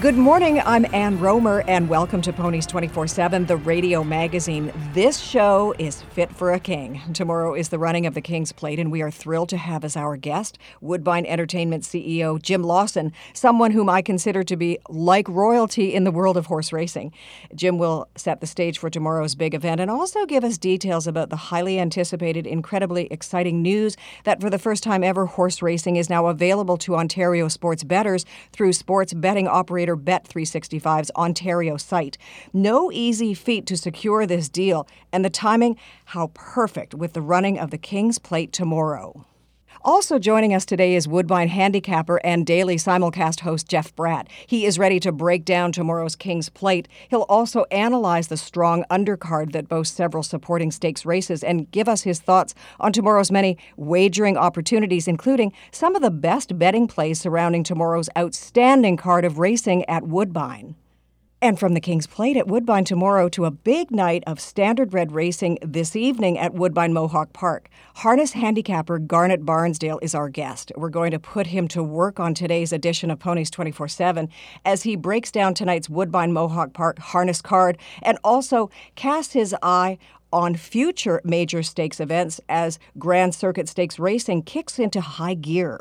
Good morning. I'm Ann Romer, and welcome to Ponies 24 7, the radio magazine. This show is fit for a king. Tomorrow is the running of the King's Plate, and we are thrilled to have as our guest Woodbine Entertainment CEO Jim Lawson, someone whom I consider to be like royalty in the world of horse racing. Jim will set the stage for tomorrow's big event and also give us details about the highly anticipated, incredibly exciting news that for the first time ever, horse racing is now available to Ontario sports bettors through sports betting operator operator Bet365's Ontario site. No easy feat to secure this deal, and the timing, how perfect with the running of the King's Plate tomorrow. Also joining us today is Woodbine handicapper and daily simulcast host Jeff Bratt. He is ready to break down tomorrow's King's Plate. He'll also analyze the strong undercard that boasts several supporting stakes races and give us his thoughts on tomorrow's many wagering opportunities, including some of the best betting plays surrounding tomorrow's outstanding card of racing at Woodbine. And from the King's Plate at Woodbine tomorrow to a big night of standardbred racing this evening at Woodbine Mohawk Park. Harness handicapper Garnet Barnsdale is our guest. We're going to put him to work on today's edition of Ponies 24 7 as he breaks down tonight's Woodbine Mohawk Park harness card and also casts his eye on future major stakes events as Grand Circuit Stakes racing kicks into high gear.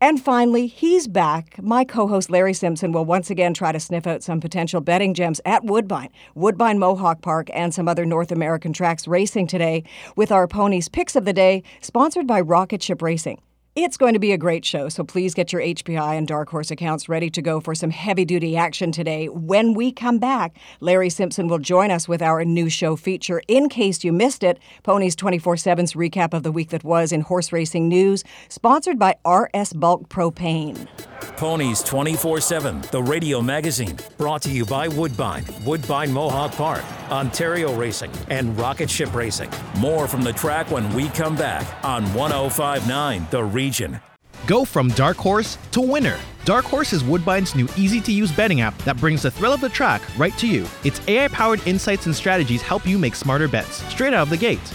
And finally, he's back. My co host Larry Simpson will once again try to sniff out some potential betting gems at Woodbine, Woodbine Mohawk Park, and some other North American tracks racing today with our ponies picks of the day, sponsored by Rocket Ship Racing. It's going to be a great show, so please get your HPI and Dark Horse accounts ready to go for some heavy duty action today. When we come back, Larry Simpson will join us with our new show feature. In case you missed it, Ponies 24 7's recap of the week that was in horse racing news, sponsored by RS Bulk Propane. Ponies 24 7, the radio magazine, brought to you by Woodbine, Woodbine Mohawk Park, Ontario Racing, and Rocket Ship Racing. More from the track when we come back on 1059 The Region. Go from dark horse to winner. Dark Horse is Woodbine's new easy to use betting app that brings the thrill of the track right to you. Its AI powered insights and strategies help you make smarter bets straight out of the gate.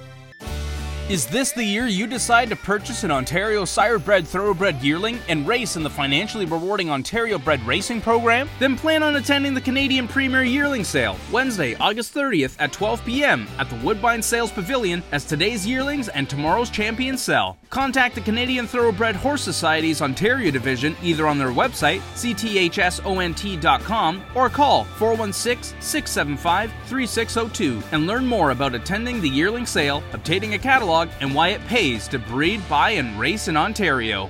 Is this the year you decide to purchase an Ontario Sirebred Thoroughbred yearling and race in the financially rewarding Ontario Bred Racing program? Then plan on attending the Canadian Premier Yearling Sale Wednesday, August 30th at 12 p.m. at the Woodbine Sales Pavilion as today's yearlings and tomorrow's champions sell. Contact the Canadian Thoroughbred Horse Society's Ontario division either on their website, cthsont.com, or call 416 675 3602 and learn more about attending the yearling sale, obtaining a catalog, and why it pays to breed, buy, and race in Ontario.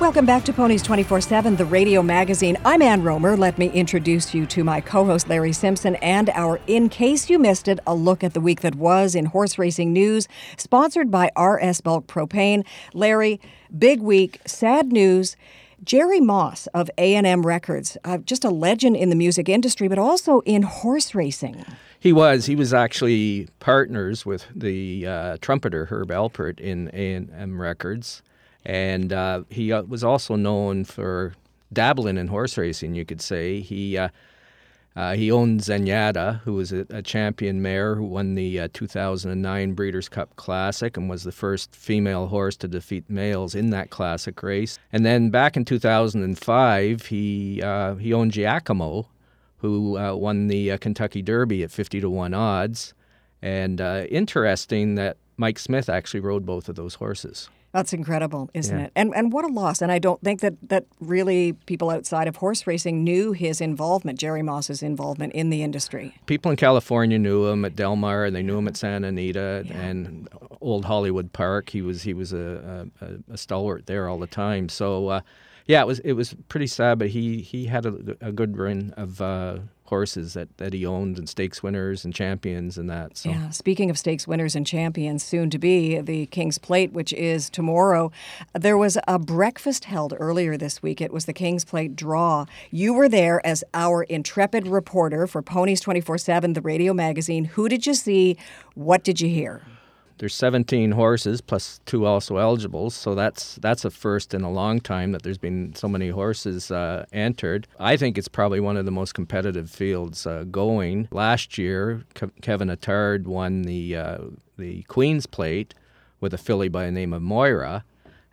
Welcome back to Ponies 24 7, the radio magazine. I'm Ann Romer. Let me introduce you to my co host, Larry Simpson, and our In Case You Missed It, a look at the week that was in horse racing news, sponsored by RS Bulk Propane. Larry, Big week, sad news. Jerry Moss of A&M Records, uh, just a legend in the music industry, but also in horse racing. He was. He was actually partners with the uh, trumpeter Herb Alpert in A&M Records, and uh, he uh, was also known for dabbling in horse racing. You could say he uh, uh, he owned Zenyatta, who was a, a, champion mare who won the uh, 2009 Breeders' Cup Classic and was the first female horse to defeat males in that classic race. And then back in 2005, he uh, he owned Giacomo, who uh, won the Kentucky Derby at 50 to one odds. And interesting that Mike Smith actually rode both of those horses. That's incredible, isn't yeah. it? And and what a loss. And I don't think that that really people outside of horse racing knew his involvement, Jerry Moss's involvement in the industry. People in California knew him at Del Mar, and they knew him at Santa Anita yeah. and Old Hollywood Park. He was he was a, a, a stalwart there all the time. So. Uh, yeah, it was it was pretty sad, but he he had a, a good run of uh, horses that, that he owned and stakes winners and champions and that. So. Yeah, speaking of stakes winners and champions, soon to be the King's Plate, which is tomorrow. There was a breakfast held earlier this week. It was the King's Plate draw. You were there as our intrepid reporter for Ponies 24 7, the radio magazine. Who did you see? What did you hear? There's 17 horses plus two also eligibles, so that's that's a first in a long time that there's been so many horses uh, entered. I think it's probably one of the most competitive fields uh, going. Last year, Ke- Kevin Attard won the uh, the Queen's Plate with a filly by the name of Moira,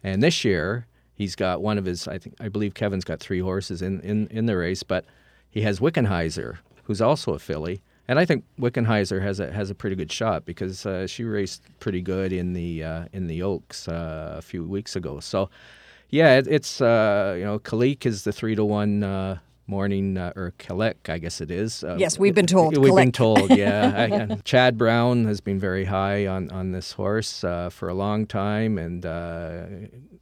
and this year he's got one of his. I think I believe Kevin's got three horses in in, in the race, but he has Wickenheiser, who's also a filly and I think Wickenheiser has a has a pretty good shot because uh, she raced pretty good in the uh, in the Oaks uh, a few weeks ago. So, yeah, it, it's uh, you know Kalik is the three to one uh, morning uh, or Kalek, I guess it is. yes, we've been told. We've been told. Yeah, Chad Brown has been very high on on this horse for a long time, and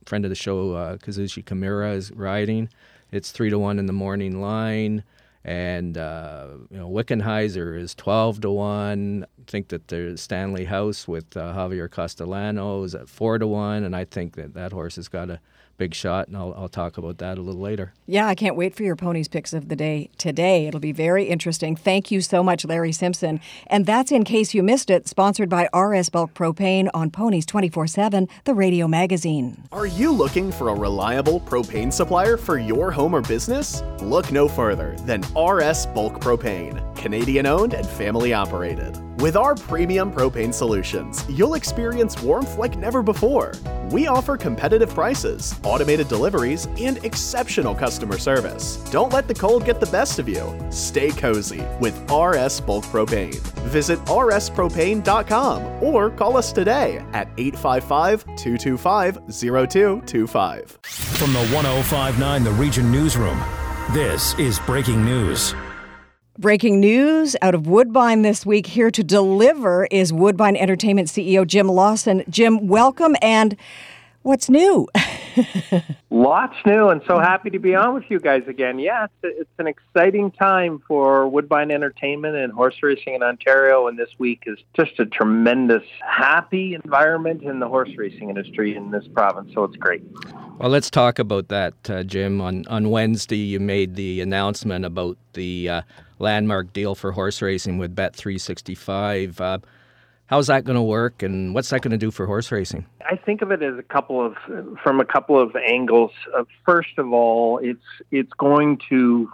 friend of the show Kazushi Kimura is riding. It's three to one in the morning line and uh, you know Wickenheiser is twelve to one. I think that there's Stanley House with uh, Javier Castellano is at four to one, and I think that that horse has got a big shot, and I'll, I'll talk about that a little later. Yeah, I can't wait for your ponies picks of the day today. It'll be very interesting. Thank you so much, Larry Simpson. And that's in case you missed it, sponsored by RS Bulk Propane on Ponies 24 7, the radio magazine. Are you looking for a reliable propane supplier for your home or business? Look no further than RS Bulk Propane, Canadian owned and family operated. With our premium propane solutions, you'll experience warmth like never before. We offer competitive prices, automated deliveries, and exceptional customer service. Don't let the cold get the best of you. Stay cozy with RS Bulk Propane. Visit rspropane.com or call us today at 855 225 0225. From the 1059 The Region Newsroom, this is breaking news. Breaking news out of Woodbine this week. Here to deliver is Woodbine Entertainment CEO Jim Lawson. Jim, welcome. And what's new? Lots new, and so happy to be on with you guys again. Yeah, it's, it's an exciting time for Woodbine Entertainment and horse racing in Ontario, and this week is just a tremendous, happy environment in the horse racing industry in this province. So it's great. Well, let's talk about that, uh, Jim. On on Wednesday, you made the announcement about the uh, landmark deal for horse racing with Bet 365. Uh, how's that going to work, and what's that going to do for horse racing? I think of it as a couple of from a couple of angles. Uh, first of all, it's it's going to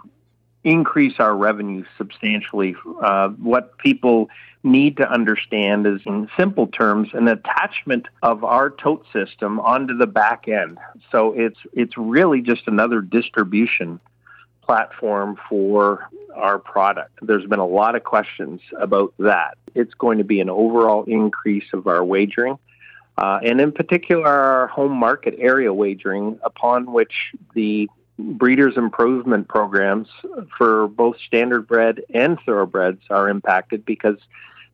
increase our revenue substantially. Uh, what people need to understand is, in simple terms, an attachment of our tote system onto the back end. So it's it's really just another distribution platform for our product. There's been a lot of questions about that. It's going to be an overall increase of our wagering, uh, and in particular, our home market area wagering, upon which the breeders' improvement programs for both standardbred and thoroughbreds are impacted because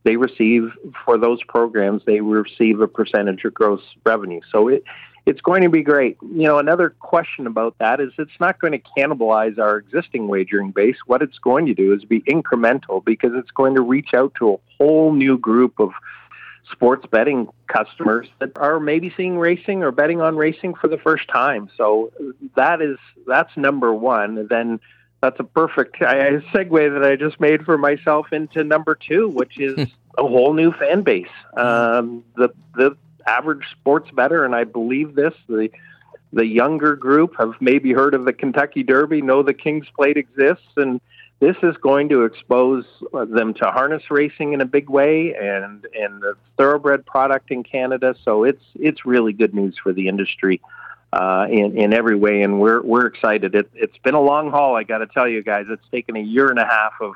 they receive for those programs they receive a percentage of gross revenue. So it it's going to be great. You know, another question about that is it's not going to cannibalize our existing wagering base. What it's going to do is be incremental because it's going to reach out to a whole new group of sports betting customers that are maybe seeing racing or betting on racing for the first time. So that is that's number one. Then that's a perfect segue that I just made for myself into number two, which is a whole new fan base. Um, the the average sports better, and I believe this the the younger group have maybe heard of the Kentucky Derby, know the King's Plate exists, and this is going to expose them to harness racing in a big way and and the thoroughbred product in Canada. So it's it's really good news for the industry uh, in in every way, and we're we're excited. It, it's been a long haul. I got to tell you guys, it's taken a year and a half of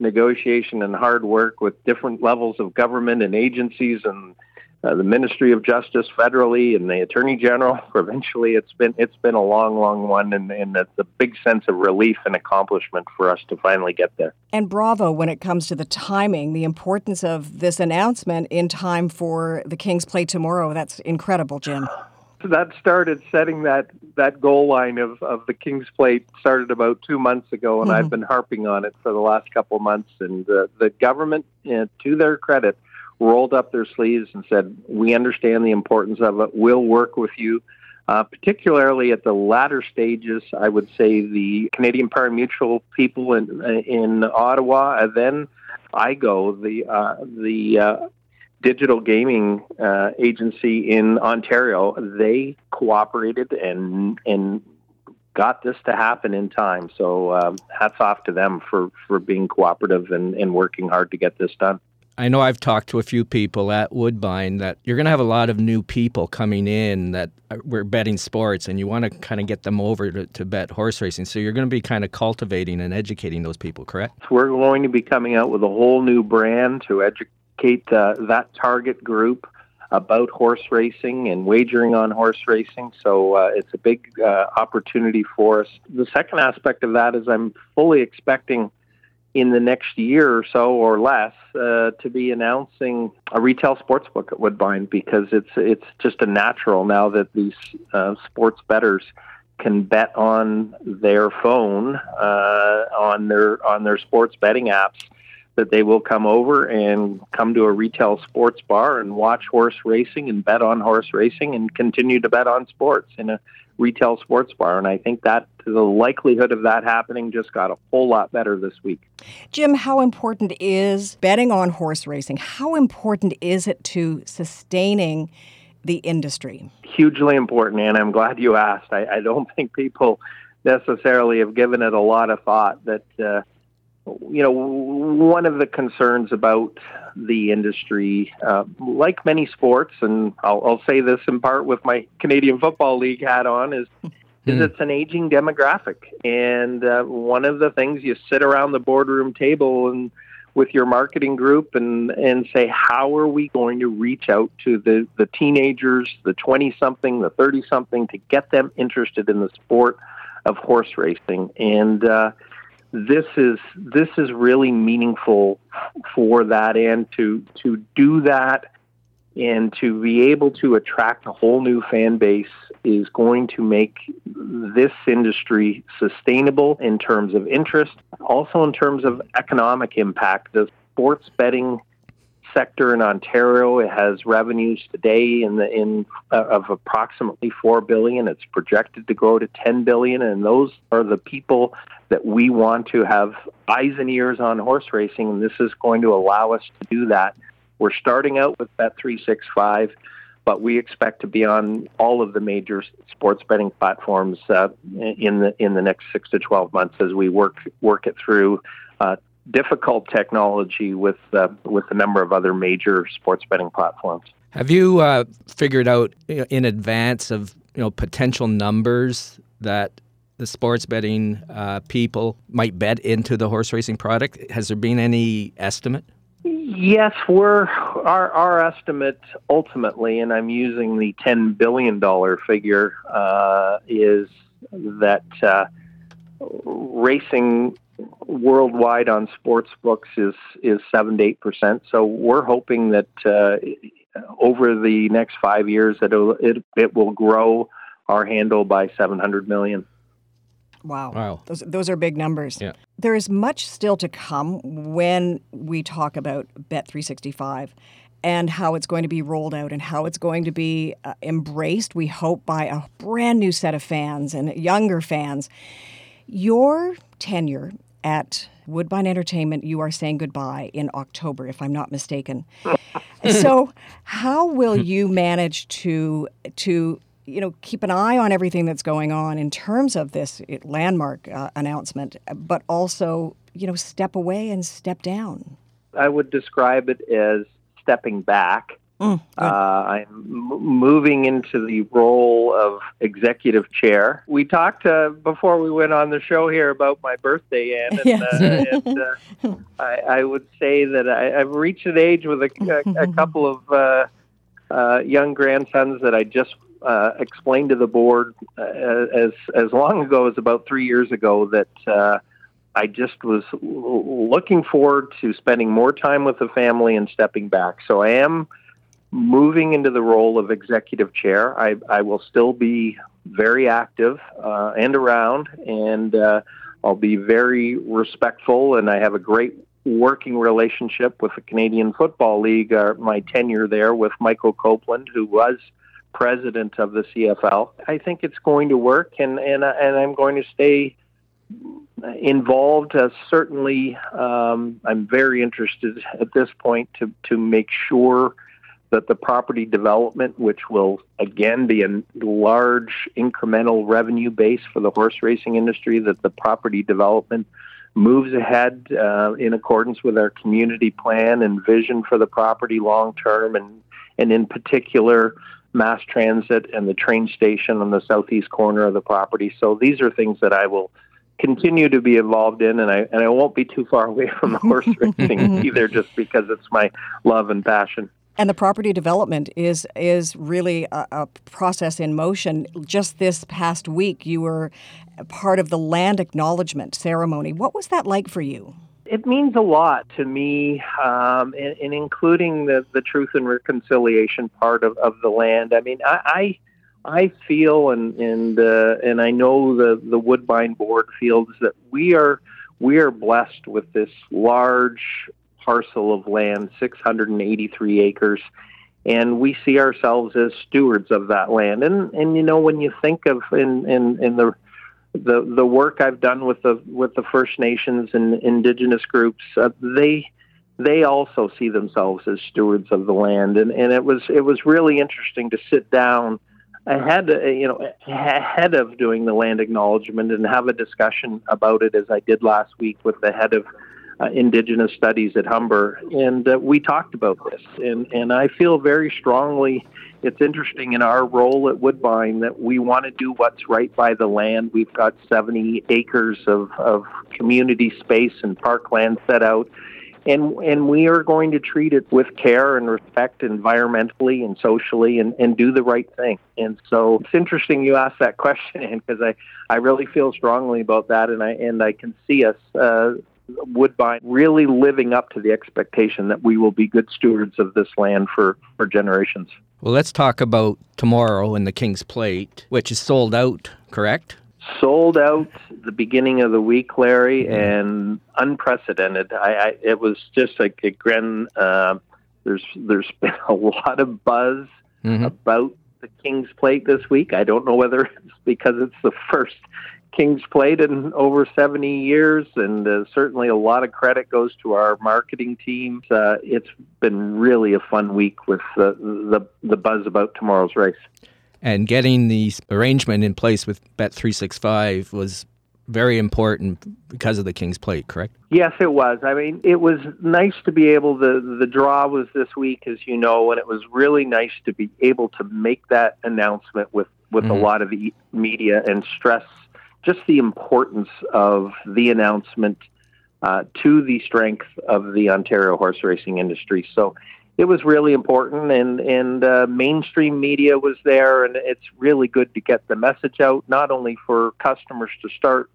negotiation and hard work with different levels of government and agencies and uh, the Ministry of Justice federally and the Attorney General provincially. It's been it's been a long, long one, and, and it's a big sense of relief and accomplishment for us to finally get there. And bravo when it comes to the timing, the importance of this announcement in time for the King's Plate tomorrow. That's incredible, Jim. That started setting that that goal line of, of the King's Plate started about two months ago, and mm-hmm. I've been harping on it for the last couple of months. And uh, the government, uh, to their credit, rolled up their sleeves and said, "We understand the importance of it. We'll work with you." Uh, particularly at the latter stages, I would say the Canadian Parimutuel people in in Ottawa, and then IGO, the uh, the uh, digital gaming uh, agency in Ontario. They cooperated and and got this to happen in time. So um, hats off to them for for being cooperative and, and working hard to get this done. I know I've talked to a few people at Woodbine that you're going to have a lot of new people coming in that we're betting sports, and you want to kind of get them over to, to bet horse racing. So you're going to be kind of cultivating and educating those people, correct? We're going to be coming out with a whole new brand to educate uh, that target group about horse racing and wagering on horse racing. So uh, it's a big uh, opportunity for us. The second aspect of that is I'm fully expecting in the next year or so or less uh, to be announcing a retail sports book at Woodbine because it's it's just a natural now that these uh, sports betters can bet on their phone uh, on their on their sports betting apps that they will come over and come to a retail sports bar and watch horse racing and bet on horse racing and continue to bet on sports in a retail sports bar. And I think that the likelihood of that happening just got a whole lot better this week. Jim, how important is betting on horse racing? How important is it to sustaining the industry? Hugely important, and I'm glad you asked. I, I don't think people necessarily have given it a lot of thought that. Uh, you know, one of the concerns about the industry, uh, like many sports, and I'll, I'll, say this in part with my Canadian Football League hat on, is mm. is hmm. it's an aging demographic, and uh, one of the things you sit around the boardroom table and with your marketing group and and say how are we going to reach out to the the teenagers, the twenty something, the thirty something, to get them interested in the sport of horse racing and. Uh, this is this is really meaningful for that and to to do that and to be able to attract a whole new fan base is going to make this industry sustainable in terms of interest, also in terms of economic impact. The sports betting sector in Ontario. It has revenues today in the in uh, of approximately four billion. It's projected to grow to ten billion, and those are the people that we want to have eyes and ears on horse racing. And this is going to allow us to do that. We're starting out with Bet three six five. But we expect to be on all of the major sports betting platforms uh, in the in the next six to twelve months as we work work it through uh, difficult technology with uh, with a number of other major sports betting platforms. Have you uh, figured out in advance of you know potential numbers that the sports betting uh, people might bet into the horse racing product? Has there been any estimate? Yes, we're our our estimate ultimately, and I'm using the ten billion dollar figure, uh, is that uh, racing worldwide on sports books is is seven to eight percent. So we're hoping that uh, over the next five years that it it will grow our handle by seven hundred million. Wow. Wow. Those, those are big numbers. Yeah. There is much still to come when we talk about Bet365 and how it's going to be rolled out and how it's going to be uh, embraced, we hope, by a brand new set of fans and younger fans. Your tenure at Woodbine Entertainment, you are saying goodbye in October, if I'm not mistaken. so, how will you manage to to you know keep an eye on everything that's going on in terms of this landmark uh, announcement, but also you know step away and step down? I would describe it as stepping back Mm, uh, I'm m- moving into the role of executive chair. We talked uh, before we went on the show here about my birthday, Ann, and, yes. uh, and uh, I, I, would say that I, have reached an age with a, a, a couple of uh, uh, young grandsons that I just explained to the board as as long ago as about three years ago that. I just was looking forward to spending more time with the family and stepping back. So I am moving into the role of executive chair. I, I will still be very active uh, and around, and uh, I'll be very respectful. And I have a great working relationship with the Canadian Football League. Uh, my tenure there with Michael Copeland, who was president of the CFL. I think it's going to work, and and and I'm going to stay involved. Uh, certainly, um, I'm very interested at this point to to make sure that the property development, which will again be a large incremental revenue base for the horse racing industry, that the property development moves ahead uh, in accordance with our community plan and vision for the property long term, and and in particular mass transit and the train station on the southeast corner of the property. So these are things that I will continue to be involved in and I and I won't be too far away from the horse racing either just because it's my love and passion. And the property development is is really a, a, process in motion. Just this past week, you were part of the land acknowledgement ceremony. What was that like for you? It means a lot to me, um, in, in, including the, the truth and reconciliation part of, of the land. I mean, I, I, I feel and and uh, and I know the the Woodbine board feels that we are we are blessed with this large parcel of land, 683 acres, and we see ourselves as stewards of that land. And and you know when you think of in in, in the the the work I've done with the with the First Nations and indigenous groups, uh, they they also see themselves as stewards of the land, and and it was it was really interesting to sit down ahead you know ahead of doing the land acknowledgement and have a discussion about it as I did last week with the head of uh, Indigenous Studies at Humber, and uh, we talked about this. And and I feel very strongly. It's interesting in our role at Woodbine that we want to do what's right by the land. We've got 70 acres of, of community space and parkland set out, and and we are going to treat it with care and respect environmentally and socially and, and do the right thing and so it's interesting you asked that question because I, I really feel strongly about that and I and I can see us uh, Woodbine really living up to the expectation that we will be good stewards of this land for, for generations. Well, let's talk about tomorrow in the King's Plate, which is sold out, correct? Sold out the beginning of the week, Larry, mm-hmm. and unprecedented. I, I, it was just like a grand. Uh, there's there's been a lot of buzz mm-hmm. about the King's Plate this week. I don't know whether it's because it's the first Kings Plate in over 70 years, and uh, certainly a lot of credit goes to our marketing team. Uh, it's been really a fun week with uh, the the buzz about tomorrow's race. And getting the arrangement in place with Bet365 was very important because of the King's Plate, correct? Yes, it was. I mean, it was nice to be able to. The draw was this week, as you know, and it was really nice to be able to make that announcement with with mm-hmm. a lot of the media and stress just the importance of the announcement uh, to the strength of the Ontario horse racing industry. So it was really important, and and uh, mainstream media was there, and it's really good to get the message out, not only for customers to start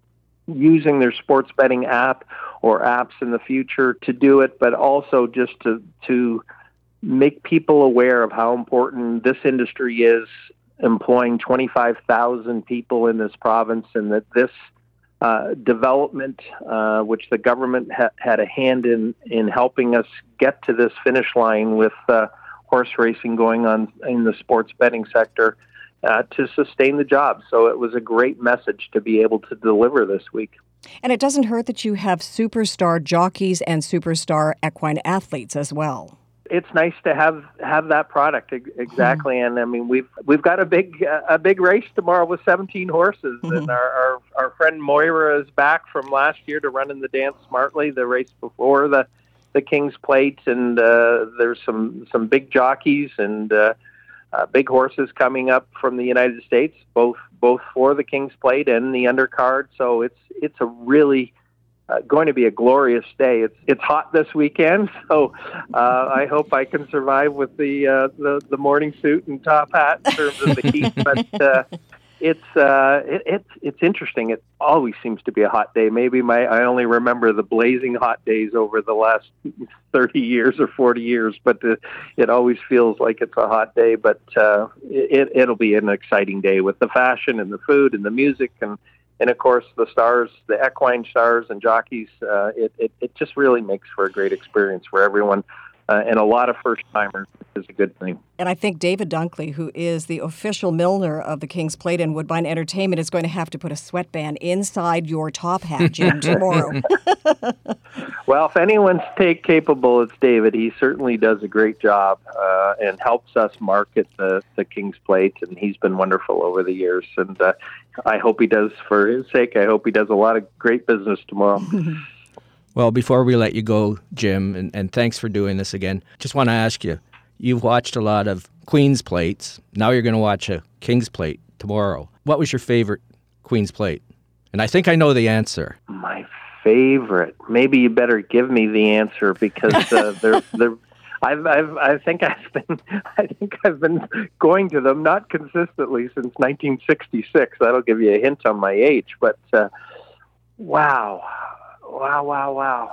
using their sports betting app or apps in the future to do it, but also just to to make people aware of how important this industry is employing 25,000 people in this province, and that this uh, development, uh, which the government ha- had a hand in in helping us get to this finish line with uh, horse racing going on in the sports betting sector uh, to sustain the job. So it was a great message to be able to deliver this week. And it doesn't hurt that you have superstar jockeys and superstar equine athletes as well it's nice to have have that product exactly mm-hmm. and i mean we've we've got a big uh, a big race tomorrow with 17 horses mm-hmm. and our, our our friend moira is back from last year to run in the dance smartly the race before the the king's plate and uh there's some some big jockeys and uh, uh big horses coming up from the united states both both for the king's plate and the undercard so it's it's a really uh, going to be a glorious day. It's it's hot this weekend, so uh, I hope I can survive with the, uh, the the morning suit and top hat in terms of the heat. but uh, it's uh, it, it's it's interesting. It always seems to be a hot day. Maybe my I only remember the blazing hot days over the last thirty years or forty years, but uh, it always feels like it's a hot day. But uh, it it'll be an exciting day with the fashion and the food and the music and and of course the stars, the equine stars and jockeys. Uh, it, it it just really makes for a great experience for everyone. Uh, and a lot of first timers is a good thing. And I think David Dunkley, who is the official milliner of the King's Plate and Woodbine Entertainment, is going to have to put a sweatband inside your top hat, Jim, tomorrow. well, if anyone's take capable, it's David. He certainly does a great job uh, and helps us market the, the King's Plate, and he's been wonderful over the years. And uh, I hope he does, for his sake, I hope he does a lot of great business tomorrow. well, before we let you go, Jim, and, and thanks for doing this again, just want to ask you You've watched a lot of Queen's plates. Now you're going to watch a King's plate tomorrow. What was your favorite Queen's plate? And I think I know the answer. My favorite. Maybe you better give me the answer because uh, they're they're. I've, I've, I think I've been, I think I've been going to them not consistently since 1966. That'll give you a hint on my age. But uh, wow, wow, wow, wow.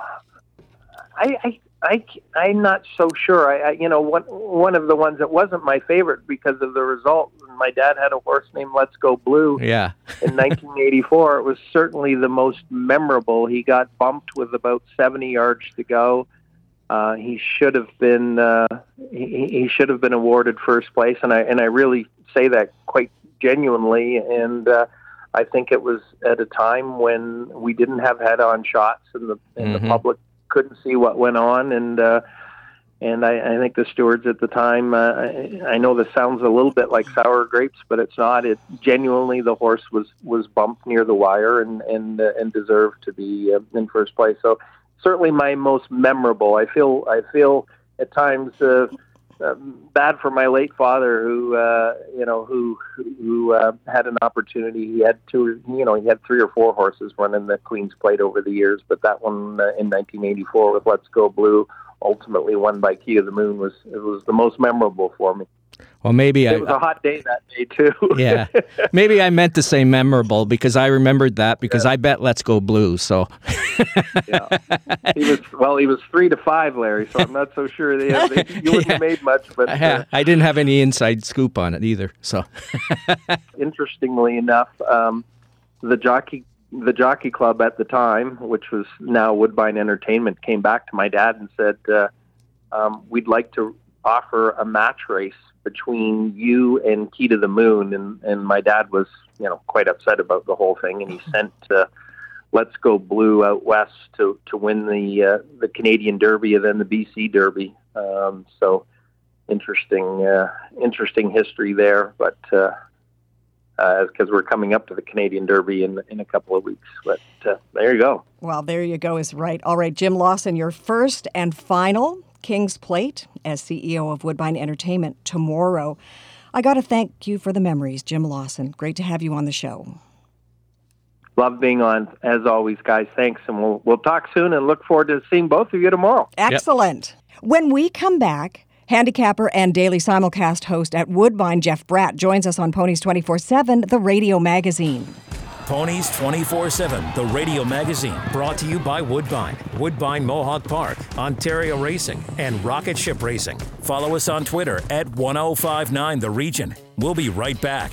I, I I, I'm not so sure. I, I, you know, one one of the ones that wasn't my favorite because of the result. My dad had a horse named Let's Go Blue. Yeah. in 1984, it was certainly the most memorable. He got bumped with about 70 yards to go. Uh, he should have been uh, he, he should have been awarded first place, and I and I really say that quite genuinely. And uh, I think it was at a time when we didn't have head-on shots, and the and mm-hmm. the public couldn't see what went on, and uh, and I, I think the stewards at the time. Uh, I, I know this sounds a little bit like sour grapes, but it's not. It genuinely the horse was was bumped near the wire and and uh, and deserved to be uh, in first place. So certainly my most memorable. I feel I feel at times. Uh, um, bad for my late father, who uh, you know, who who uh, had an opportunity. He had two, you know, he had three or four horses running the Queen's Plate over the years, but that one uh, in 1984 with Let's Go Blue, ultimately won by Key to the Moon, was it was the most memorable for me. Well, maybe it I, was a hot day that day too. yeah, maybe I meant to say memorable because I remembered that because yeah. I bet Let's Go Blue. So, yeah, he was well. He was three to five, Larry. So I'm not so sure they, have, they you wouldn't yeah. have made much. But uh, I didn't have any inside scoop on it either. So, interestingly enough, um, the jockey the jockey club at the time, which was now Woodbine Entertainment, came back to my dad and said, uh, um, "We'd like to offer a match race between you and Key to the Moon, and and my dad was you know quite upset about the whole thing, and he sent uh, Let's Go Blue out west to to win the uh, the Canadian Derby and then the BC Derby. Um, so interesting uh, interesting history there, but. Uh, because uh, we're coming up to the Canadian Derby in in a couple of weeks. But uh, there you go. Well, there you go is right. All right, Jim Lawson, your first and final King's Plate as CEO of Woodbine Entertainment tomorrow. I got to thank you for the memories, Jim Lawson. Great to have you on the show. Love being on, as always, guys. Thanks, and we'll we'll talk soon. And look forward to seeing both of you tomorrow. Excellent. Yep. When we come back. Handicapper and daily simulcast host at Woodbine, Jeff Bratt, joins us on Ponies 24 7, the radio magazine. Ponies 24 7, the radio magazine, brought to you by Woodbine, Woodbine Mohawk Park, Ontario Racing, and Rocket Ship Racing. Follow us on Twitter at 1059 The Region. We'll be right back.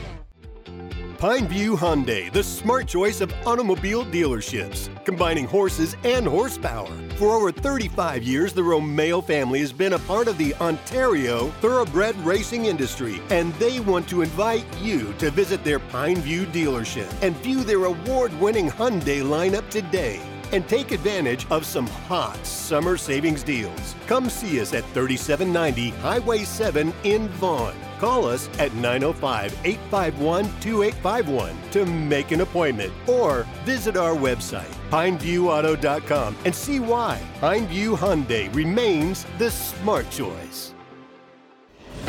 Pineview Hyundai, the smart choice of automobile dealerships, combining horses and horsepower. For over 35 years, the Romeo family has been a part of the Ontario thoroughbred racing industry, and they want to invite you to visit their Pineview dealership and view their award winning Hyundai lineup today and take advantage of some hot summer savings deals. Come see us at 3790 Highway 7 in Vaughan. Call us at 905 851 2851 to make an appointment or visit our website, pineviewauto.com, and see why Pineview Hyundai remains the smart choice.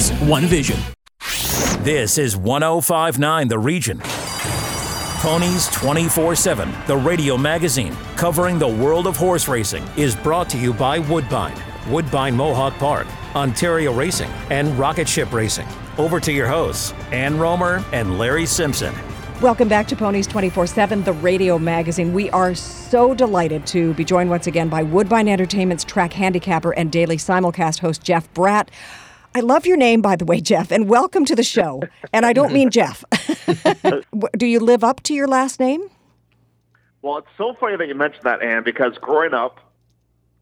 one vision. This is 1059 The Region. Ponies 24 7, the radio magazine covering the world of horse racing, is brought to you by Woodbine, Woodbine Mohawk Park, Ontario Racing, and Rocket Ship Racing. Over to your hosts, Ann Romer and Larry Simpson. Welcome back to Ponies 24 7, the radio magazine. We are so delighted to be joined once again by Woodbine Entertainment's track handicapper and daily simulcast host, Jeff Bratt. I love your name, by the way, Jeff, and welcome to the show. And I don't mean Jeff. Do you live up to your last name? Well, it's so funny that you mentioned that, Ann, because growing up,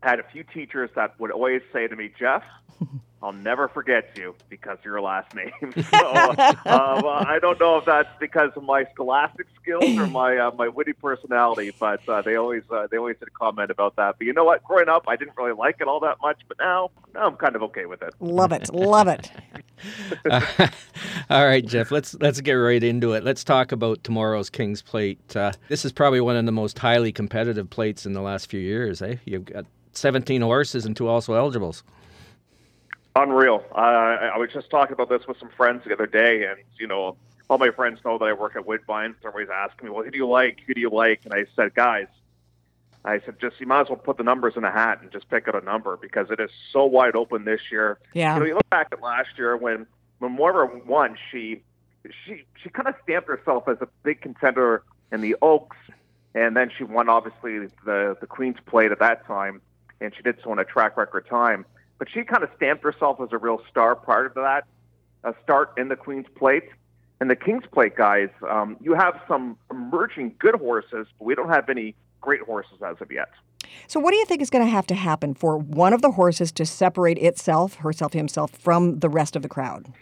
I had a few teachers that would always say to me, Jeff, I'll never forget you because of your last name. so um, I don't know if that's because of my scholastic skills or my uh, my witty personality, but uh, they always uh, they always did a comment about that. But you know what? Growing up, I didn't really like it all that much, but now, now I'm kind of okay with it. Love it, love it. all right, Jeff. Let's let's get right into it. Let's talk about tomorrow's Kings Plate. Uh, this is probably one of the most highly competitive plates in the last few years. Eh? You've got 17 horses and two also eligibles. Unreal. Uh, I was just talking about this with some friends the other day, and you know, all my friends know that I work at Woodbine. They're always asking me, "Well, who do you like? Who do you like?" And I said, "Guys, I said just you might as well put the numbers in a hat and just pick out a number because it is so wide open this year. Yeah. You know, you look back at last year when when Moira won, she she she kind of stamped herself as a big contender in the Oaks, and then she won obviously the the Queen's Plate at that time, and she did so in a track record time but she kind of stamped herself as a real star prior to that, a start in the Queen's Plate. And the King's Plate guys, um, you have some emerging good horses, but we don't have any great horses as of yet. So, what do you think is going to have to happen for one of the horses to separate itself, herself, himself, from the rest of the crowd?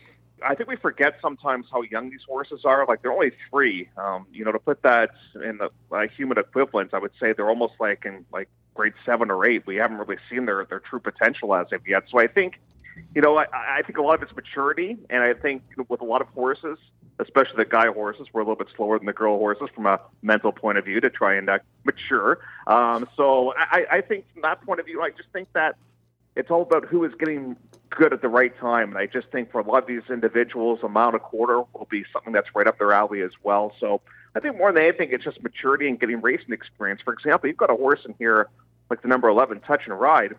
I think we forget sometimes how young these horses are. Like they're only three. Um, you know, to put that in the uh, human equivalent, I would say they're almost like in like grade seven or eight. We haven't really seen their their true potential as of yet. So I think, you know, I, I think a lot of it's maturity, and I think with a lot of horses, especially the guy horses, we're a little bit slower than the girl horses from a mental point of view to try and uh, mature. Um, so I, I think from that point of view, I just think that it's all about who is getting good at the right time. And I just think for a lot of these individuals, amount of quarter will be something that's right up their alley as well. So I think more than anything, it's just maturity and getting racing experience. For example, you've got a horse in here like the number 11, Touch and Ride,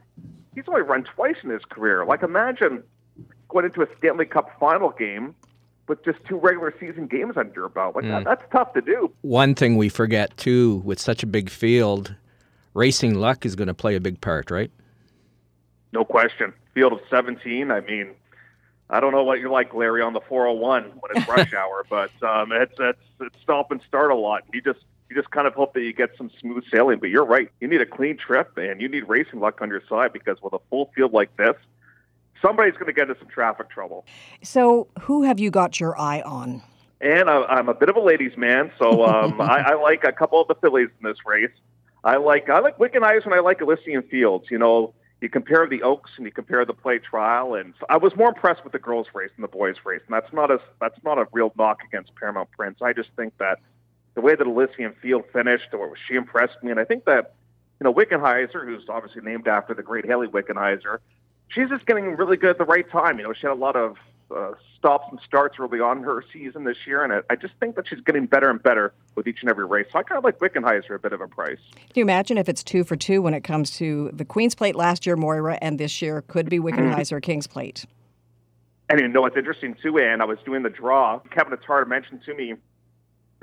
he's only run twice in his career. Like, imagine going into a Stanley Cup final game with just two regular season games under your belt. Like, mm. that, that's tough to do. One thing we forget, too, with such a big field, racing luck is going to play a big part, right? No question. Field of 17, I mean, I don't know what you're like, Larry, on the 401 when it's rush hour, but um, it's, it's, it's stop and start a lot. You just you just kind of hope that you get some smooth sailing. But you're right. You need a clean trip and you need racing luck on your side because with a full field like this, somebody's going to get into some traffic trouble. So, who have you got your eye on? And I'm a bit of a ladies' man, so um, I, I, like a couple of the fillies in this race. I like I like Wickenheiser and I like Elysian Fields. You know, you compare the Oaks and you compare the Plate Trial, and I was more impressed with the girls' race than the boys' race, and that's not a that's not a real knock against Paramount Prince. I just think that the way that Elysian Field finished, or she impressed me, and I think that you know Wickenheiser, who's obviously named after the great Hayley Wickenheiser, she's just getting really good at the right time. You know, she had a lot of uh, stops and starts early on her season this year, and I, I just think that she's getting better and better with each and every race. So I kind of like Wickenheiser a bit of a price. Can you imagine if it's two for two when it comes to the Queen's Plate last year, Moira, and this year could be Wickenheiser King's Plate? And you know what's interesting too, and I was doing the draw. Kevin Attard mentioned to me.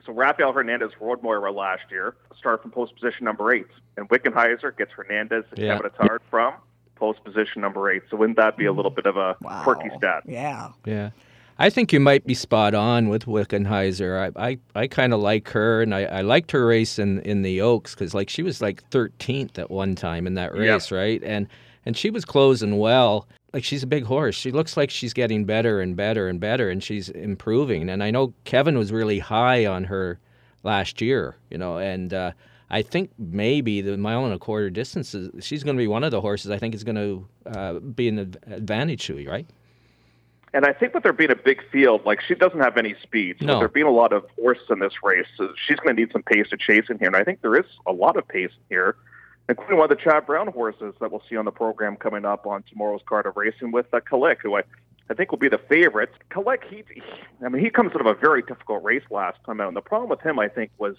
So Rafael Hernandez rode Moira last year, started from post position number eight, and Wickenheiser gets Hernandez and Yeah. Kevin Attard from post position number eight. So wouldn't that be a little bit of a quirky stat? Yeah. Yeah. I think you might be spot on with Wickenheiser. I I, I kind of like her, and I, I liked her race in, in the Oaks because like she was like 13th at one time in that Yeah. race, right? And and she was closing well. Like she's a big horse. She looks like she's getting better and better and better, and she's improving. And I know Kevin was really high on her last year, you know, and uh, I think maybe the mile and a quarter distances, she's going to be one of the horses I think is going to uh, be an adv- advantage to you, right? And I think with there being a big field, like she doesn't have any speed. So No. there being a lot of horses in this race, so she's going to need some pace to chase in here. And I think there is a lot of pace in here, including one of the Chad Brown horses that we'll see on the program coming up on tomorrow's card of racing with uh, Kalik, who I, I think will be the favorite. Kalik, he, he, I mean, he comes out of a very difficult race last time out. And the problem with him, I think, was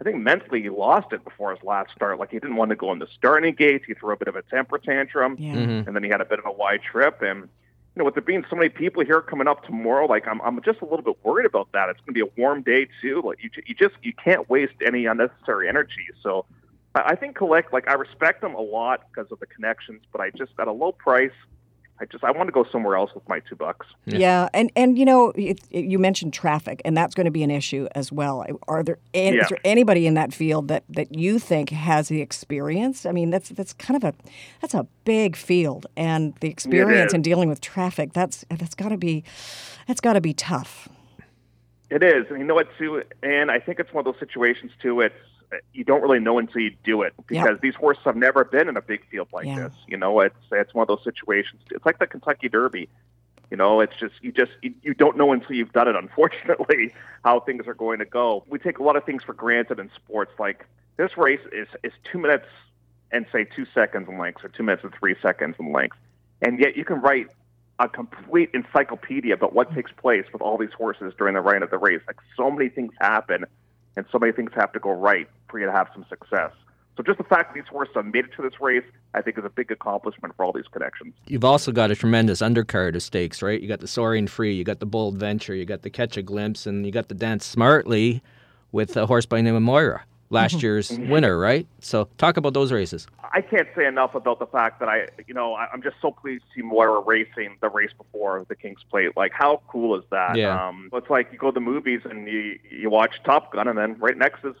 I think mentally he lost it before his last start. Like he didn't want to go in the starting gate. He threw a bit of a temper tantrum, Yeah. Mhm. and then he had a bit of a wide trip. And you know, with there being so many people here coming up tomorrow, like I'm, I'm just a little bit worried about that. It's going to be a warm day too. Like you, you just you can't waste any unnecessary energy. So I I think Kalik like I respect them a lot because of the connections, but I just at a low price. I just I want to go somewhere else with my two bucks. Yeah, and and you know, it, it- you mentioned traffic, and that's going to be an issue as well. Are there any, Yeah. is there anybody in that field that that you think has the experience? I mean, that's that's kind of a that's a big field, and the experience in dealing with traffic that's that's got to be that's got to be tough. It is, and you know what too, and I think it's one of those situations too. It's you don't really know until you do it because these horses have never been in a big field like Yeah. this. You know, it's it's one of those situations. It's like the Kentucky Derby. You know, it's just you just you, you don't know until you've done it. Unfortunately, how things are going to go. We take a lot of things for granted in sports. Like this race is is two minutes and say two seconds in length, or two minutes and three seconds in length, and yet you can write a complete encyclopedia about what takes place with all these horses during the run of the race. Like so many things happen, and so many things have to go right for you to have some success. So just the fact that these horses have made it to this race, I think, is a big accomplishment for all these connections. You've also got a tremendous undercard of stakes, right? You got the Soaring Free, you got the Bold Venture, you got the Catch a Glimpse, and you got the Dance Smartly with a horse by the name of Moira, last year's winner, right? So talk about those races. I can't say enough about the fact that I, you know, I- I'm just so pleased to see Moira racing the race before the King's Plate. Like, how cool is that? Yeah. Um, it's like you go to the movies and you you watch Top Gun, and then right next is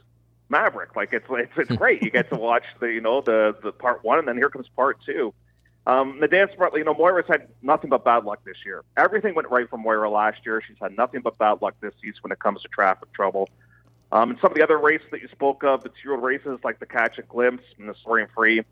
Maverick. Like, it's it's, it's great. You get to watch the, you know, the the part one, and then here comes part two. Um, the dance part, you know, Moira's had nothing but bad luck this year. Everything went right for Moira last year. She's had nothing but bad luck this season when it comes to traffic trouble. Um, and some of the other races that you spoke of, the two-year-old races like the Catch a Glimpse and the Soaring Free,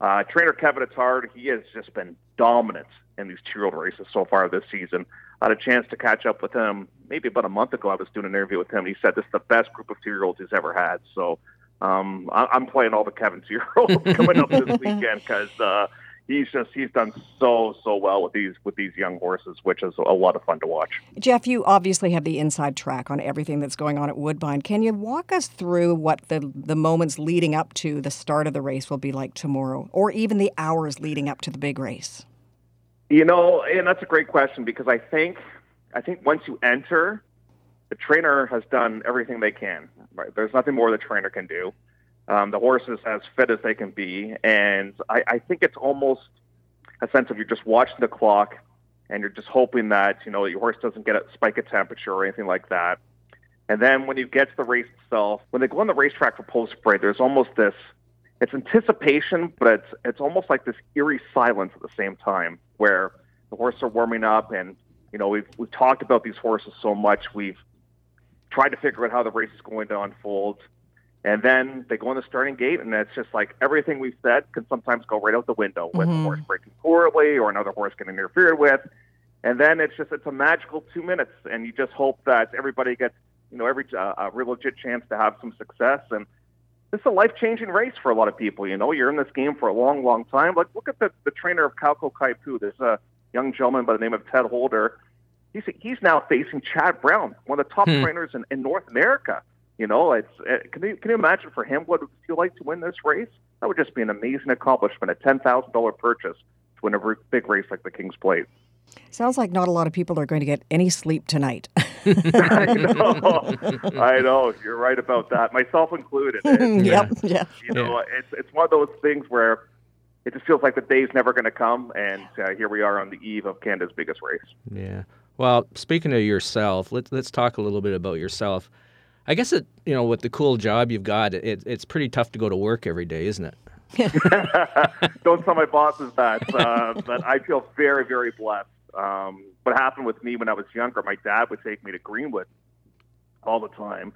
uh, trainer Kevin Attard, he has just been dominant in these two-year-old races so far this season. I had a chance to catch up with him maybe about a month ago. I was doing an interview with him. And he said this is the best group of two-year-olds he's ever had. So um, I- I'm playing all the Kevin two-year-olds coming up this weekend because uh, he's just he's done so so well with these with these young horses, which is a lot of fun to watch. Jeff, you obviously have the inside track on everything that's going on at Woodbine. Can you walk us through what the the moments leading up to the start of the race will be like tomorrow, or even the hours leading up to the big race? You know, and that's a great question because I think I think once you enter, the trainer has done everything they can. Right? There's nothing more the trainer can do. Um, the horse is as fit as they can be, and I, I think it's almost a sense of you're just watching the clock, and you're just hoping that you know your horse doesn't get a spike of temperature or anything like that. And then when you get to the race itself, when they go on the racetrack for post spray, there's almost this it's anticipation, but it's it's almost like this eerie silence at the same time, where the horses are warming up, and you know we've we've talked about these horses so much, we've tried to figure out how the race is going to unfold, And then they go in the starting gate, and it's just like everything we've said can sometimes go right out the window with Mhm. the horse breaking poorly or another horse getting interfered with. And then it's just it's a magical two minutes, and you just hope that everybody gets you know every uh, a real legit chance to have some success. And this is a life changing race for a lot of people. You know, you're in this game for a long, long time. Like look at the the trainer of Calco Kaipu. There's a young gentleman by the name of Ted Holder. He's he's now facing Chad Brown, one of the top Hmm. trainers in, in North America. You know, it's uh, can you can you imagine for him what it would feel like to win this race? That would just be an amazing accomplishment, a ten thousand dollar purchase to win a r- big race like the King's Plate. Sounds like not a lot of people are going to get any sleep tonight. I know, I know. You're right about that, myself included. It's- yep. Yeah. You know, it's it's one of those things where it just feels like the day's never going to come, and uh, here we are on the eve of Canada's biggest race. Yeah. Well, speaking of yourself, let's let's talk a little bit about yourself. I guess it, you know, with the cool job you've got, it, it's pretty tough to go to work every day, isn't it? Don't tell my bosses that, uh, but I feel very, very blessed. Um, what happened with me when I was younger, my dad would take me to Greenwood all the time.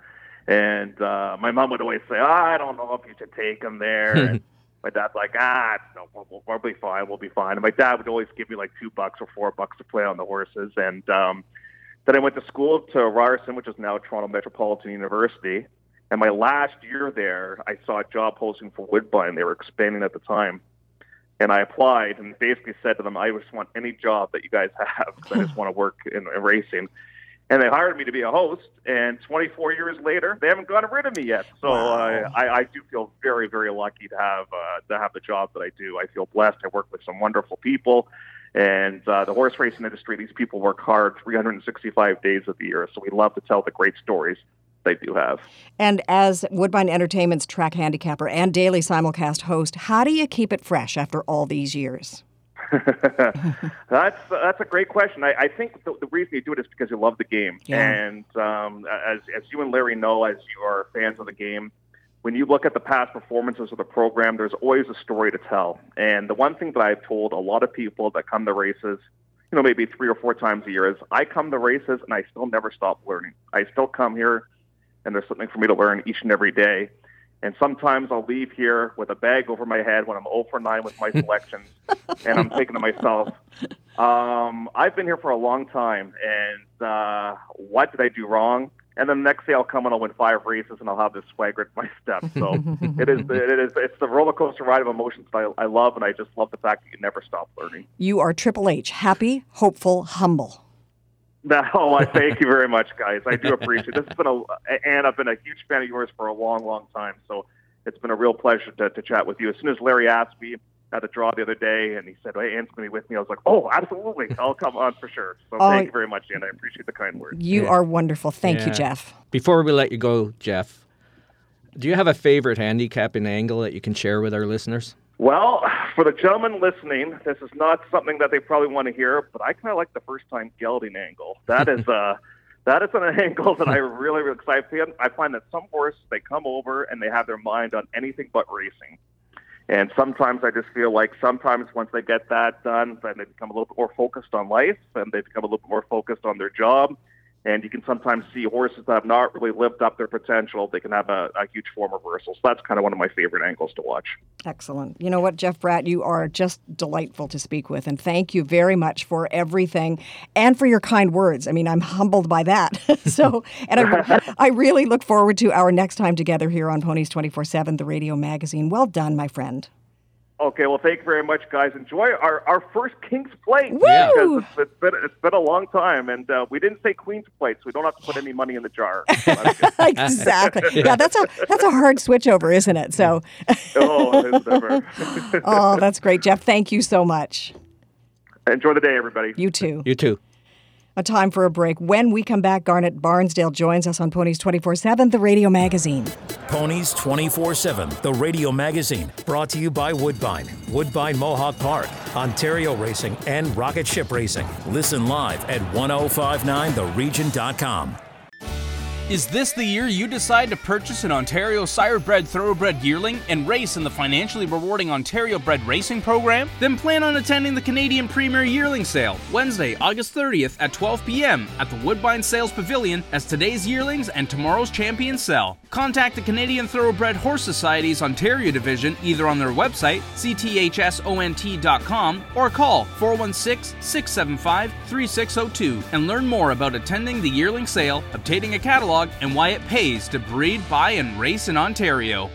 And uh, my mom would always say, oh, I don't know if you should take him there. and my dad's like, ah, no, we'll, we'll, we'll be fine. We'll be fine. And my dad would always give me like two bucks or four bucks to play on the horses. And um, then I went to school to Ryerson, which is now Toronto Metropolitan University. And my last year there, I saw a job posting for Woodbine. They were expanding at the time. And I applied and basically said to them, I just want any job that you guys have. I just want to work in, in racing. And they hired me to be a host. And 24 years later, they haven't gotten rid of me yet. So uh, I, I do feel very, very lucky to have uh, to have the job that I do. I feel blessed. I work with some wonderful people. And uh, the horse racing industry, these people work hard 365 days of the year. So we love to tell the great stories they do have. And as Woodbine Entertainment's track handicapper and daily simulcast host, how do you keep it fresh after all these years? that's that's a great question. I, I think the, the reason you do it is because you love the game, Yeah. and um, as as you and Larry know, as you are fans of the game, when you look at the past performances of the program, there's always a story to tell. And the one thing that I've told a lot of people that come to races, you know, maybe three or four times a year, is I come to races and I still never stop learning. I still come here, and there's something for me to learn each and every day. And sometimes I'll leave here with a bag over my head when I'm 0 for 9 with my selections, and I'm thinking to myself, um, I've been here for a long time, and uh, what did I do wrong? And then the next day I'll come and I'll win five races, and I'll have this swagger at my step. So it is, it is, it's the roller coaster ride of emotions that I, I love, and I just love the fact that you never stop learning. You are Triple H, happy, hopeful, humble. No, oh, I thank you very much, guys. I do appreciate it. This has been a, and I've been a huge fan of yours for a long, long time. So it's been a real pleasure to, to chat with you. As soon as Larry asked me at a draw the other day, and he said, "Hey, Anne's going to be with me," I was like, "Oh, absolutely, I'll come on for sure." So Oh, thank you very much, Anne. I appreciate the kind words. You are wonderful. Thank you, Jeff. Before we let you go, Jeff, do you have a favorite handicapping angle that you can share with our listeners? Well, for the gentlemen listening, this is not something that they probably want to hear, but I kind of like the first time gelding angle. That is uh that is an angle that I really, really excited. I find that some horses they come over and they have their mind on anything but racing. And sometimes I just feel like sometimes once they get that done, then they become a little bit more focused on life and they become a little bit more focused on their job. And you can sometimes see horses that have not really lived up their potential. They can have a, a huge form reversal. So that's kind of one of my favorite angles to watch. Excellent. You know what, Jeff Bratt, you are just delightful to speak with. And thank you very much for everything and for your kind words. I mean, I'm humbled by that. so, and I, I really look forward to our next time together here on Ponies 24 7, the radio magazine. Well done, my friend. Okay, well, thank you very much, guys. Enjoy our, our first King's Plate. Woo! Because it's, it's been it's been a long time, and uh, we didn't say Queen's Plate, so we don't have to put any money in the jar. So exactly. Yeah, that's a that's a hard switchover, isn't it? So, oh, it's never. oh, that's great, Jeff. Thank you so much. Enjoy the day, everybody. You too. You too. A time for a break. When we come back, Garnet Barnsdale joins us on Ponies 24 7, the radio magazine. Ponies 24 7, the radio magazine, brought to you by Woodbine, Woodbine Mohawk Park, Ontario Racing, and Rocket Ship Racing. Listen live at 1059theregion.com. Is this the year you decide to purchase an Ontario Sirebred Thoroughbred yearling and race in the financially rewarding Ontario Bred Racing program? Then plan on attending the Canadian Premier Yearling Sale Wednesday, August 30th at 12 p.m. at the Woodbine Sales Pavilion as today's yearlings and tomorrow's champions sell. Contact the Canadian Thoroughbred Horse Society's Ontario division either on their website, cthsont.com, or call 416 675 3602 and learn more about attending the yearling sale, obtaining a catalog, and why it pays to breed, buy, and race in Ontario.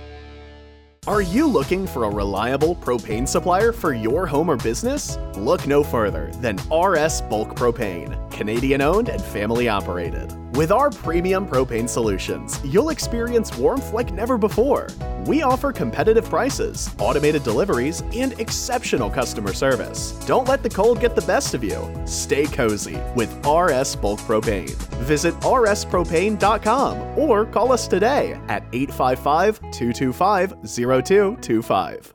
Are you looking for a reliable propane supplier for your home or business? Look no further than RS Bulk Propane, Canadian owned and family operated. With our premium propane solutions, you'll experience warmth like never before. We offer competitive prices, automated deliveries, and exceptional customer service. Don't let the cold get the best of you. Stay cozy with RS Bulk Propane. Visit rspropane.com or call us today at 855 225 0225.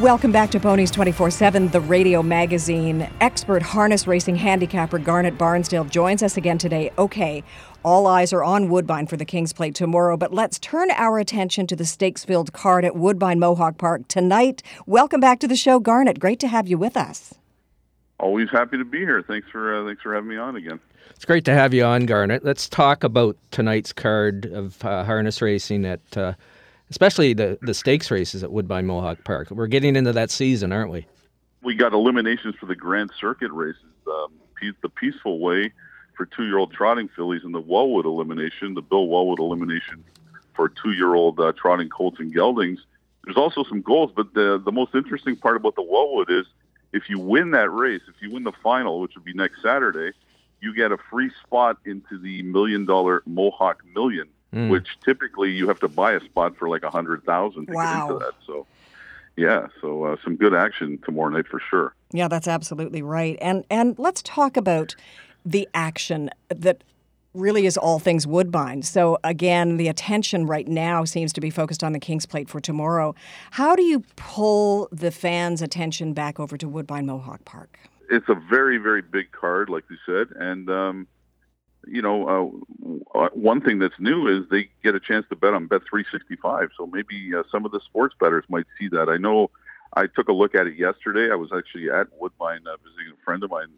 Welcome back to Ponies 24 7, the radio magazine. Expert harness racing handicapper Garnet Barnsdale joins us again today. Okay, all eyes are on Woodbine for the King's Plate tomorrow, but let's turn our attention to the stakes filled card at Woodbine Mohawk Park tonight. Welcome back to the show, Garnet. Great to have you with us. Always happy to be here. Thanks for uh, thanks for having me on again. It's great to have you on, Garnet. Let's talk about tonight's card of uh, harness racing at. Uh, especially the, the stakes races at Woodbine Mohawk Park. We're getting into that season, aren't we? We got eliminations for the Grand Circuit races. Um, the Peaceful Way for two-year-old trotting fillies, and the Wellwood elimination, the Bill Wellwood elimination for two-year-old uh, trotting colts and geldings. There's also some goals, but the the most interesting part about the Wellwood is if you win that race, if you win the final, which would be next Saturday, you get a free spot into the million-dollar Mohawk Million mm. which typically you have to buy a spot for like a hundred thousand to wow. get into that. So, yeah, so uh, some good action tomorrow night for sure. Yeah, that's absolutely right. And and let's talk about the action that really is all things Woodbine. So again, the attention right now seems to be focused on the King's Plate for tomorrow. How do you pull the fans' attention back over to Woodbine Mohawk Park? It's a very, very big card, like you said, and um, you know, uh, uh, one thing that's new is they get a chance to bet on Bet 365. So maybe uh, some of the sports bettors might see that. I know I took a look at it yesterday. I was actually at Woodbine uh, visiting a friend of mine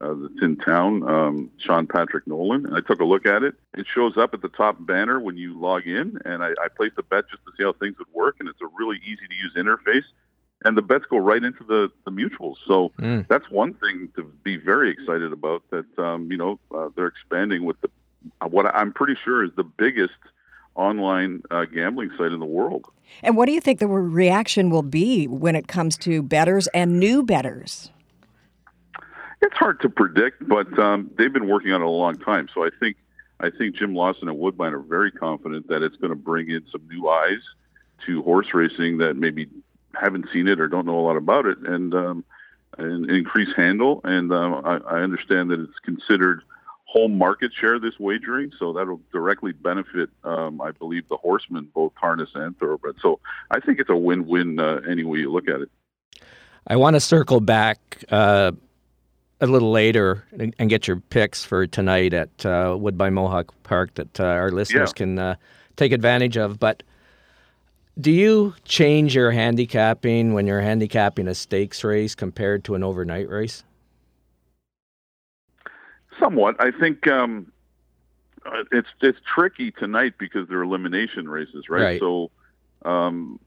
uh, that's in town, um, Sean Patrick Nolan. And I took a look at it. It shows up at the top banner when you log in, and I, I placed a bet just to see how things would work. And it's a really easy to use interface and the bets go right into the, the mutuels. So mm. that's one thing to be very excited about. That um, you know uh, they're expanding with the what I'm pretty sure is the biggest online uh, gambling site in the world. And what do you think the reaction will be when it comes to betters and new betters? It's hard to predict, but um, they've been working on it a long time. So I think I think Jim Lawson and Woodbine are very confident that it's going to bring in some new eyes to horse racing that maybe haven't seen it or don't know a lot about it, and um, and increase handle. And um, I, I understand that it's considered home market share this wagering, so that'll directly benefit, um, I believe, the horsemen, both harness and thoroughbred. So I think it's a win-win uh, any way you look at it. I want to circle back uh, a little later and, and, get your picks for tonight at uh, Woodbine Mohawk Park that uh, our listeners yeah. can uh, take advantage of, but. Do you change your handicapping when you're handicapping a stakes race compared to an overnight race? Somewhat. I think um, uh, it's it's tricky tonight because they're elimination races, right? right. So um,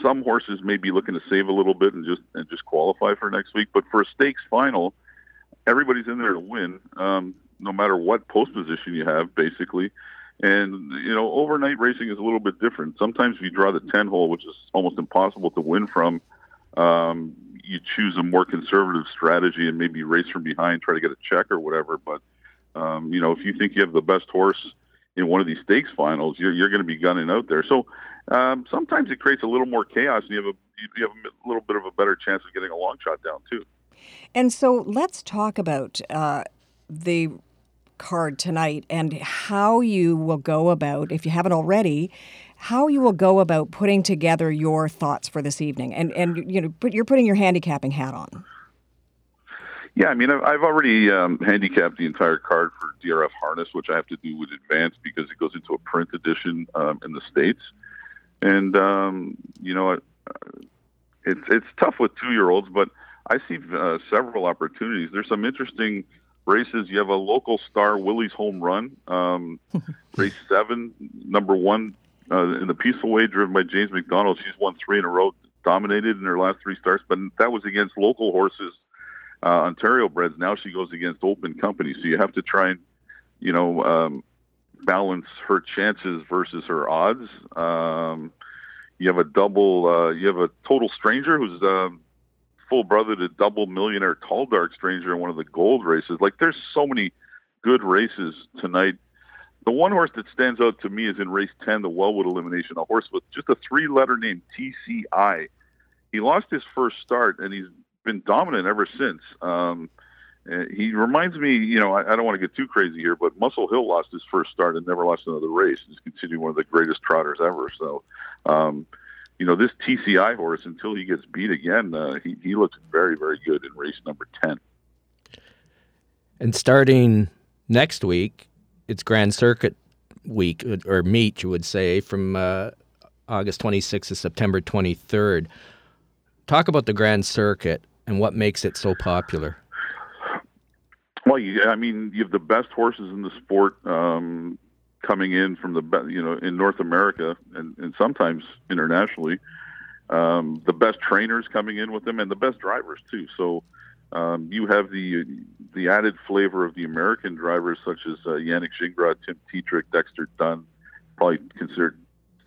some horses may be looking to save a little bit and just and just qualify for next week. But for a stakes final, everybody's in there to win, um, no matter what post position you have, basically And you know, overnight racing is a little bit different. Sometimes if you draw the ten hole, which is almost impossible to win from, um, you choose a more conservative strategy and maybe race from behind, try to get a check or whatever. But um, you know, if you think you have the best horse in one of these stakes finals, you're you're going to be gunning out there. So um, sometimes it creates a little more chaos, and you have a you have a little bit of a better chance of getting a long shot down too. And so let's talk about uh, the card tonight and how you will go about, if you haven't already, how you will go about putting together your thoughts for this evening. And and you know, put, you're putting your handicapping hat on. Yeah, I mean, I've already um, handicapped the entire card for DRF harness, which I have to do with advance because it goes into a print edition um, in the states. And um, you know, it's it's tough with two year olds, but I see uh, several opportunities. There's some interesting races. You have a local star, Willie's Home Run, um, race seven, number one uh, in the Peaceful Way, driven by James MacDonald. She's won three in a row, dominated in her last three starts, but that was against local horses, uh, Ontario breds. Now she goes against open company, so you have to try and, you know, um, balance her chances versus her odds. Um, you have a double. Uh, you have a total stranger who's um, full brother to double millionaire tall dark stranger in one of the gold races. Like there's so many good races tonight. The one horse that stands out to me is in race 10, the Wellwood elimination, a horse with just a three letter name, TCI. He lost his first start and he's been dominant ever since. Um, he reminds me, you know, I, I don't want to get too crazy here, but Muscle Hill lost his first start and never lost another race. He's considered one of the greatest trotters ever. So, um, you know, this TCI horse, until he gets beat again, uh, he, he looks very, very good in race number 10. And starting next week, it's Grand Circuit week, or meet, you would say, from uh, August 26th to September 23rd. Talk about the Grand Circuit and what makes it so popular. Well, you, I mean, you have the best horses in the sport. Um, coming in from the you know in North America and, and sometimes internationally. Um, the best trainers coming in with them and the best drivers too. So um, you have the the added flavor of the American drivers such as uh, Yannick Gingras, Tim Tetrick, Dexter Dunn, probably considered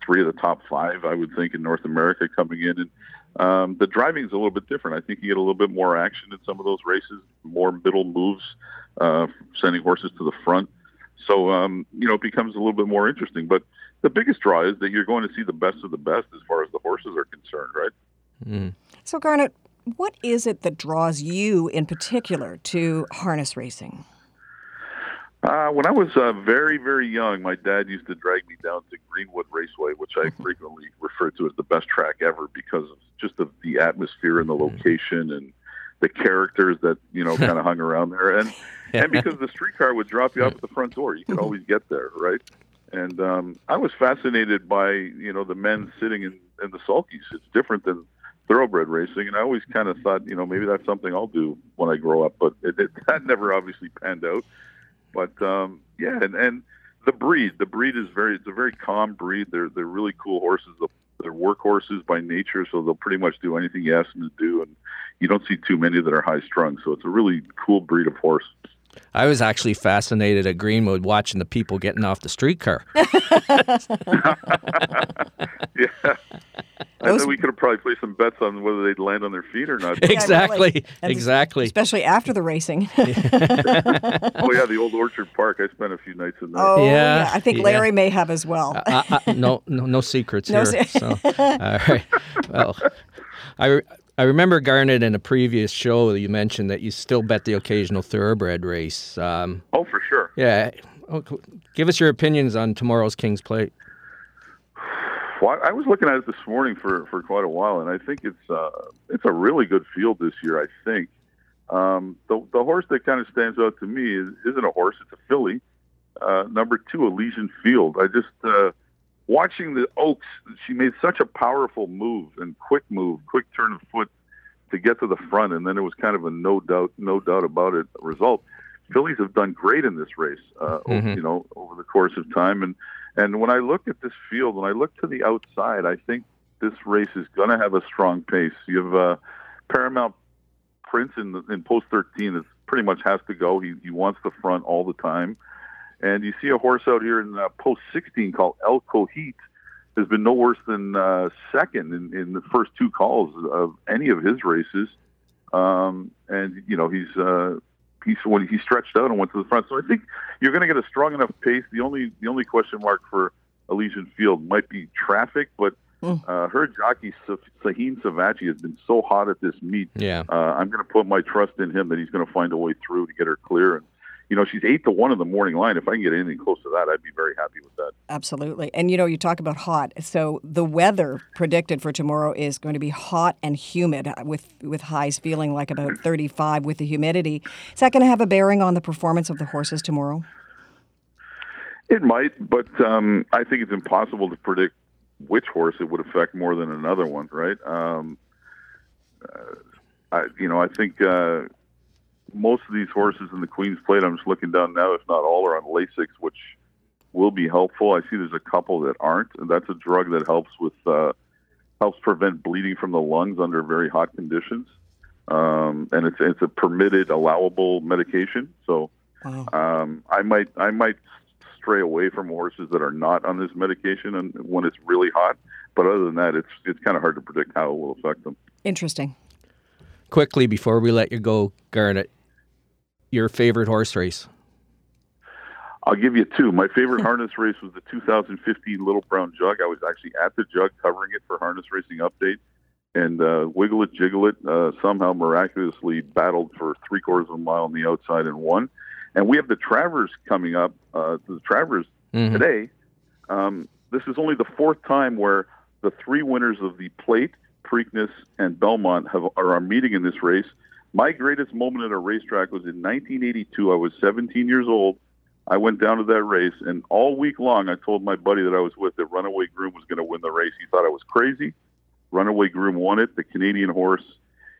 three of the top five, I would think, in North America coming in. And um, the driving is a little bit different. I think you get a little bit more action in some of those races, more middle moves, uh, sending horses to the front. So, um, you know, it becomes a little bit more interesting. But the biggest draw is that you're going to see the best of the best as far as the horses are concerned, right? Mm. So, Garnet, what is it that draws you in particular to harness racing? Uh, when I was uh, very, very young, my dad used to drag me down to Greenwood Raceway, which I frequently refer to as the best track ever because of just of the atmosphere and the mm-hmm. location and the characters that you know kind of hung around there. And and because the streetcar would drop you off at the front door, you could mm-hmm. always get there, right? And um, I was fascinated by you know the men sitting in, in the sulkies. It's different than thoroughbred racing, and I always kind of thought you know maybe that's something I'll do when I grow up, but it, it, that never obviously panned out. But um, yeah, and and the breed, the breed is very it's a very calm breed. They're they're really cool horses. They're workhorses by nature, so they'll pretty much do anything you ask them to do, and you don't see too many that are high strung. So it's a really cool breed of horse. I was actually fascinated at Greenwood watching the people getting off the streetcar. yeah. I Those... we could have probably placed some bets on whether they'd land on their feet or not. Yeah, exactly. Really. Exactly. Especially after the racing. oh yeah, the old Orchard Park. I spent a few nights in there. Oh yeah. yeah. I think Larry yeah. may have as well. uh, uh, no, no, no secrets no here. Se- so, all right. Well, I I remember Garnet in a previous show you mentioned that you still bet the occasional thoroughbred race. Um, oh, for sure. Yeah. Oh, give us your opinions on tomorrow's King's Plate. Well, I was looking at it this morning for, for quite a while, and I think it's uh, it's a really good field this year. I think um, the the horse that kind of stands out to me is, isn't a horse; it's a filly. Uh, number two, Elysian Field. I just uh, watching the Oaks, she made such a powerful move and quick move, quick turn of foot to get to the front, and then it was kind of a no doubt, no doubt about it result. Fillies have done great in this race, uh, mm-hmm. you know, over the course of time, and and when I look at this field, when I look to the outside, I think this race is going to have a strong pace. You have uh, Paramount Prince in, in post 13 is pretty much has to go. He he wants the front all the time And you see a horse out here in uh, post 16 called El Cohit has been no worse than uh, second in, in the first two calls of any of his races. Um, and you know he's uh, he's when he stretched out and went to the front. So I think you're going to get a strong enough pace. The only the only question mark for Elysian Field might be traffic, but Mm. uh, her jockey Sahin Civaci has been so hot at this meet. Yeah. Uh, I'm going to put my trust in him that he's going to find a way through to get her clear. And you know, she's eight to one in the morning line. If I can get anything close to that, I'd be very happy with that. Absolutely. And you know, you talk about hot. So the weather predicted for tomorrow is going to be hot and humid with with highs feeling like about 35 with the humidity. Is that going to have a bearing on the performance of the horses tomorrow? It might, but um, I think it's impossible to predict which horse it would affect more than another one, right? Um, uh, I, you know, I think uh, most of these horses in the Queen's Plate, I'm just looking down now, if not all, are on Lasix, which will be helpful. I see there's a couple that aren't, and that's a drug that helps with uh, helps prevent bleeding from the lungs under very hot conditions. Um, and it's it's a permitted, allowable medication. So um, I might I might stray away from horses that are not on this medication and when it's really hot. But other than that, it's it's kind of hard to predict how it will affect them. Interesting. Quickly before we let you go, Garnet, your favorite horse race? I'll give you two. My favorite harness race was the 2015 Little Brown Jug. I was actually at the Jug covering it for Harness Racing Update, and uh, Wiggle It Jiggleit uh, somehow miraculously battled for three quarters of a mile on the outside and won. And we have the Travers coming up. Uh, the Travers Mhm. today. Um, this is only the fourth time where the three winners of the Plate, Preakness, and Belmont have are, are meeting in this race. My greatest moment at a racetrack was in 1982. I was 17 years old. I went down to that race, and all week long, I told my buddy that I was with that Runaway Groom was going to win the race. He thought I was crazy. Runaway Groom won it. The Canadian horse.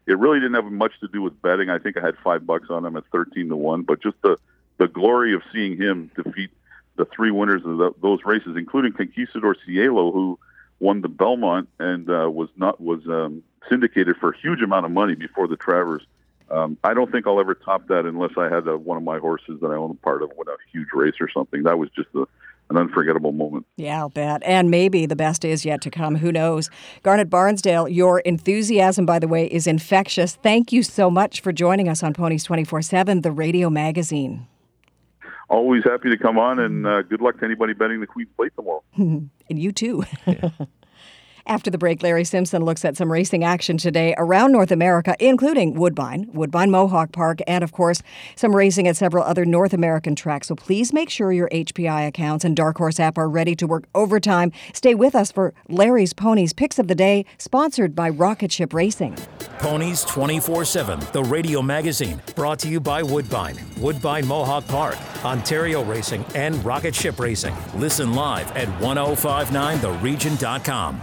It really didn't have much to do with betting. I think I had five bucks on him at 13 to one, but just the the glory of seeing him defeat the three winners of the, those races, including Conquistador Cielo, who won the Belmont and uh, was not was um, syndicated for a huge amount of money before the Travers. Um, I don't think I'll ever top that unless I had uh one of my horses that I own a part of win a huge race or something. That was just a, an unforgettable moment. Yeah, I'll bet. And maybe the best is yet to come. Who knows? Garnet Barnsdale, your enthusiasm, by the way, is infectious. Thank you so much for joining us on Ponies 24 7, the radio magazine. Always happy to come on, and uh, good luck to anybody betting the Queen's Plate tomorrow. and you too. After the break, Larry Simpson looks at some racing action today around North America, including Woodbine, Woodbine Mohawk Park, and of course, some racing at several other North American tracks. So please make sure your HPI accounts and Dark Horse app are ready to work overtime. Stay with us for Larry's Ponies Picks of the Day, sponsored by Rocket Ship Racing. Ponies 24 7, the radio magazine, brought to you by Woodbine, Woodbine Mohawk Park, Ontario Racing, and Rocket Ship Racing. Listen live at 1059theregion.com.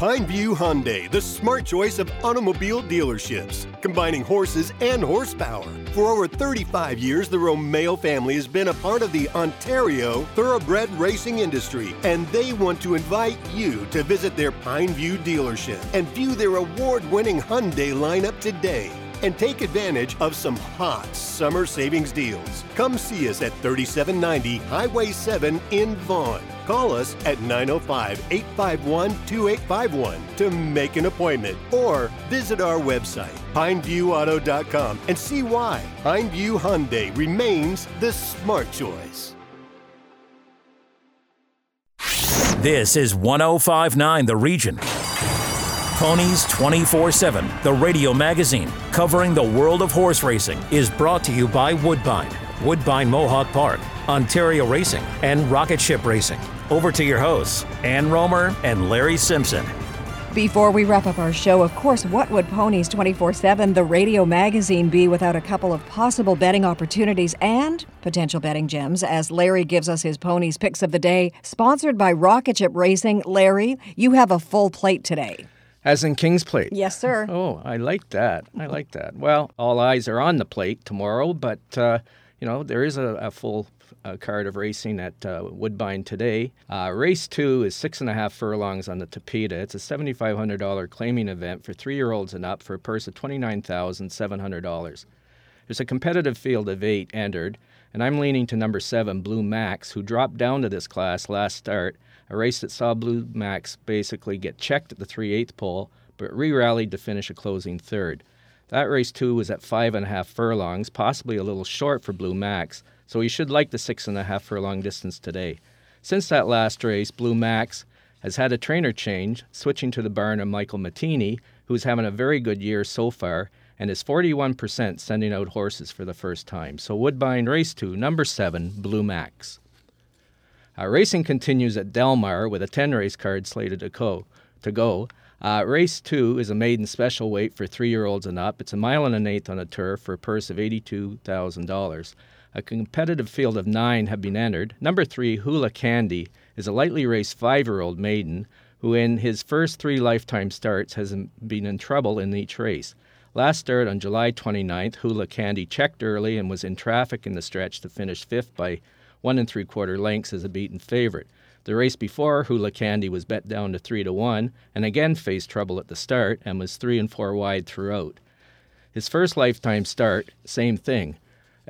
Pineview Hyundai, the smart choice of automobile dealerships, combining horses and horsepower. For over 35 years, the Romeo family has been a part of the Ontario thoroughbred racing industry, and they want to invite you to visit their Pineview dealership and view their award winning Hyundai lineup today. And take advantage of some hot summer savings deals. Come see us at 3790 Highway 7 in Vaughan. Call us at 905 851 2851 to make an appointment or visit our website, pineviewauto.com, and see why Pineview Hyundai remains the smart choice. This is 1059 The Region. Ponies 24 7, the radio magazine covering the world of horse racing, is brought to you by Woodbine, Woodbine Mohawk Park, Ontario Racing, and Rocket Ship Racing. Over to your hosts, Ann Romer and Larry Simpson. Before we wrap up our show, of course, what would Ponies 24 7, the radio magazine, be without a couple of possible betting opportunities and potential betting gems? As Larry gives us his ponies picks of the day, sponsored by Rocket Ship Racing. Larry, you have a full plate today. As in King's Plate. Yes, sir. Oh, I like that. I like that. Well, all eyes are on the plate tomorrow, but, uh, you know, there is a, a full uh, card of racing at uh, Woodbine today. Uh, race two is six and a half furlongs on the Tapeta. It's a $7,500 claiming event for three year olds and up for a purse of $29,700. There's a competitive field of eight entered, and I'm leaning to number seven, Blue Max, who dropped down to this class last start, a race that saw Blue Max basically get checked at the 3 8 pole, but re rallied to finish a closing third. That race, too, was at five and a half furlongs, possibly a little short for Blue Max, so he should like the six and a half furlong distance today. Since that last race, Blue Max has had a trainer change, switching to the barn of Michael Mattine, who's having a very good year so far, and is 41% sending out horses for the first time. So Woodbine Race 2, number 7, Blue Max. Uh, racing continues at Del Mar with a 10 race card slated to go. To go. Uh, race 2 is a maiden special weight for three year olds and up. It's a mile and an eighth on a turf for a purse of $82,000. A competitive field of nine have been entered. Number three, Hula Candy, is a lightly raced five year old maiden who, in his first three lifetime starts, has been in trouble in each race. Last start on July 29th, Hula Candy checked early and was in traffic in the stretch to finish fifth by one and three quarter lengths as a beaten favorite. The race before, Hula Candy was bet down to three to one and again faced trouble at the start and was three and four wide throughout. His first lifetime start, same thing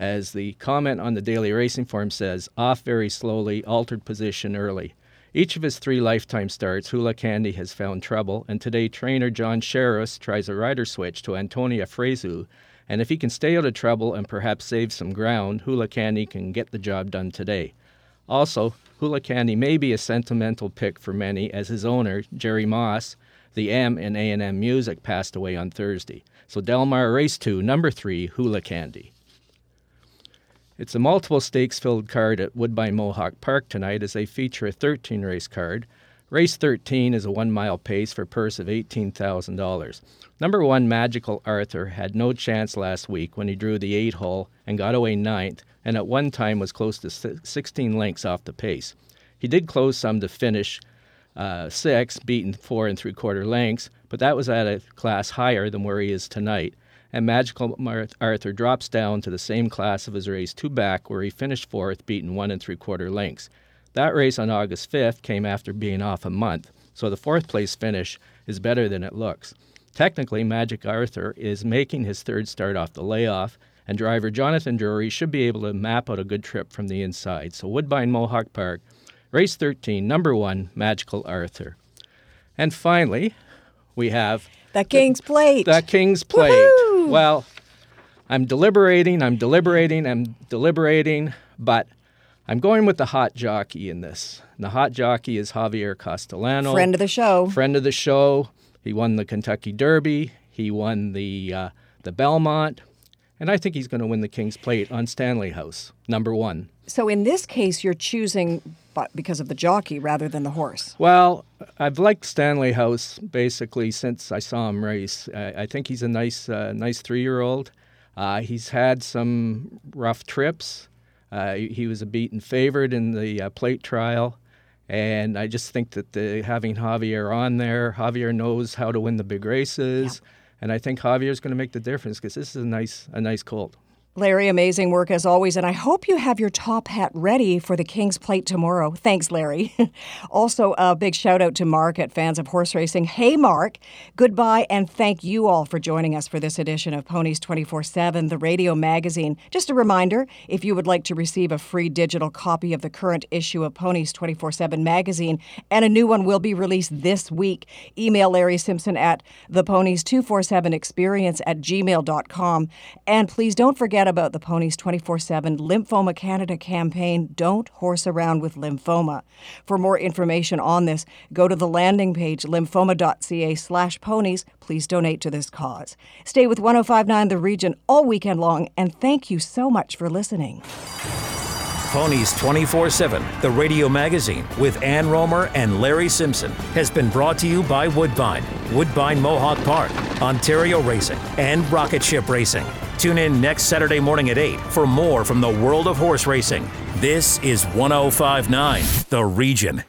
as the comment on the daily racing form says, off very slowly, altered position early. Each of his three lifetime starts, Hula Candy has found trouble, and today trainer John Sherriffs tries a rider switch to Antonio Fresu. And if he can stay out of trouble and perhaps save some ground, Hula Candy can get the job done today. Also, Hula Candy may be a sentimental pick for many, as his owner, Jerry Moss, the M in A&M Music, passed away on Thursday. So Del Mar Race 2, number 3, Hula Candy. It's a multiple stakes filled card at Woodbine Mohawk Park tonight as they feature a 13 race card. Race 13 is a one mile pace for a purse of $18,000. Number one, Magical Arthur, had no chance last week when he drew the eight hole and got away ninth, and at one time was close to 16 lengths off the pace. He did close some to finish uh, six, beaten four and three quarter lengths, but that was at a class higher than where he is tonight and Magical Arthur drops down to the same class of his race two back, where he finished fourth, beaten one and three quarter lengths. That race on August 5th came after being off a month, so the fourth place finish is better than it looks. Technically, Magic Arthur is making his third start off the layoff, and driver Jonathan Drury should be able to map out a good trip from the inside. So, Woodbine Mohawk Park, race 13, number one, Magical Arthur. And finally, we have the King's Plate. The King's Plate. Woo-hoo! Well, I'm deliberating, I'm deliberating, I'm deliberating, but I'm going with the hot jockey in this. And the hot jockey is Javier Castellano. Friend of the show. Friend of the show. He won the Kentucky Derby. He won the uh, the Belmont. And I think he's going to win the King's Plate on Stanley House, number one. So in this case, you're choosing because of the jockey rather than the horse. Well, I've liked Stanley House basically since I saw him race. I, I think he's a nice, uh, nice three-year-old. Uh, he's had some rough trips. Uh, he was a beaten favorite in the uh, plate trial. And I just think that the, having Javier on there, Javier knows how to win the big races. Yeah. And I think Javier is going to make the difference because this is a nice, a nice colt. Larry, amazing work as always, and I hope you have your top hat ready for the King's Plate tomorrow. Thanks, Larry. also, a big shout out to Mark at Fans of Horse Racing. Hey, Mark, goodbye, and thank you all for joining us for this edition of Ponies 24 7, the radio magazine. Just a reminder if you would like to receive a free digital copy of the current issue of Ponies 24 7 magazine, and a new one will be released this week, email Larry Simpson at theponies247experience at gmail.com. And please don't forget about the Ponies 24 7 Lymphoma Canada campaign, Don't Horse Around with Lymphoma. For more information on this, go to the landing page lymphoma.ca slash ponies. Please donate to this cause. Stay with 1059 The Region all weekend long, and thank you so much for listening. Ponies 24 7, the radio magazine with Ann Romer and Larry Simpson, has been brought to you by Woodbine, Woodbine Mohawk Park, Ontario Racing, and Rocket Ship Racing. Tune in next Saturday morning at 8 for more from the world of horse racing. This is 1059 The Region.